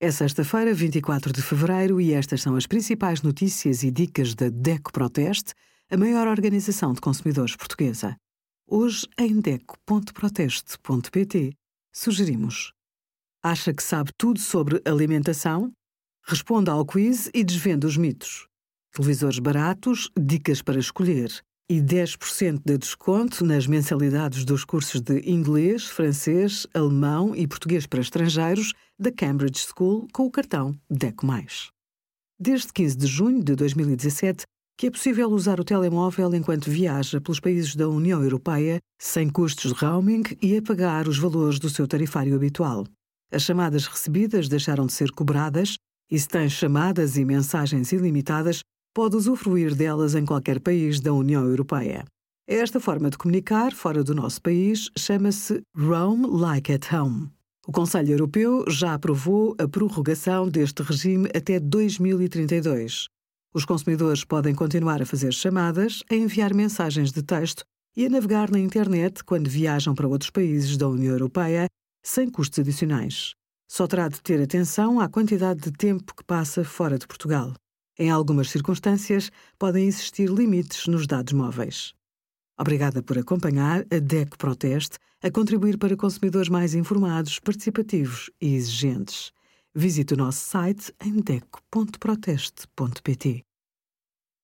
É sexta-feira, 24 de fevereiro, e estas são as principais notícias e dicas da DECO Proteste, a maior organização de consumidores portuguesa. Hoje, em DECO.proteste.pt, sugerimos: Acha que sabe tudo sobre alimentação? Responda ao quiz e desvenda os mitos. Televisores baratos, dicas para escolher e 10% de desconto nas mensalidades dos cursos de inglês, francês, alemão e português para estrangeiros da Cambridge School com o cartão DECO+. Desde 15 de junho de 2017, que é possível usar o telemóvel enquanto viaja pelos países da União Europeia sem custos de roaming e a pagar os valores do seu tarifário habitual. As chamadas recebidas deixaram de ser cobradas e se tem chamadas e mensagens ilimitadas, pode usufruir delas em qualquer país da União Europeia. Esta forma de comunicar fora do nosso país chama-se Roam Like at Home. O Conselho Europeu já aprovou a prorrogação deste regime até 2032. Os consumidores podem continuar a fazer chamadas, a enviar mensagens de texto e a navegar na internet quando viajam para outros países da União Europeia sem custos adicionais. Só terá de ter atenção à quantidade de tempo que passa fora de Portugal. Em algumas circunstâncias, podem existir limites nos dados móveis. Obrigada por acompanhar a DEC Proteste a contribuir para consumidores mais informados, participativos e exigentes. Visite o nosso site em deco.proteste.pt.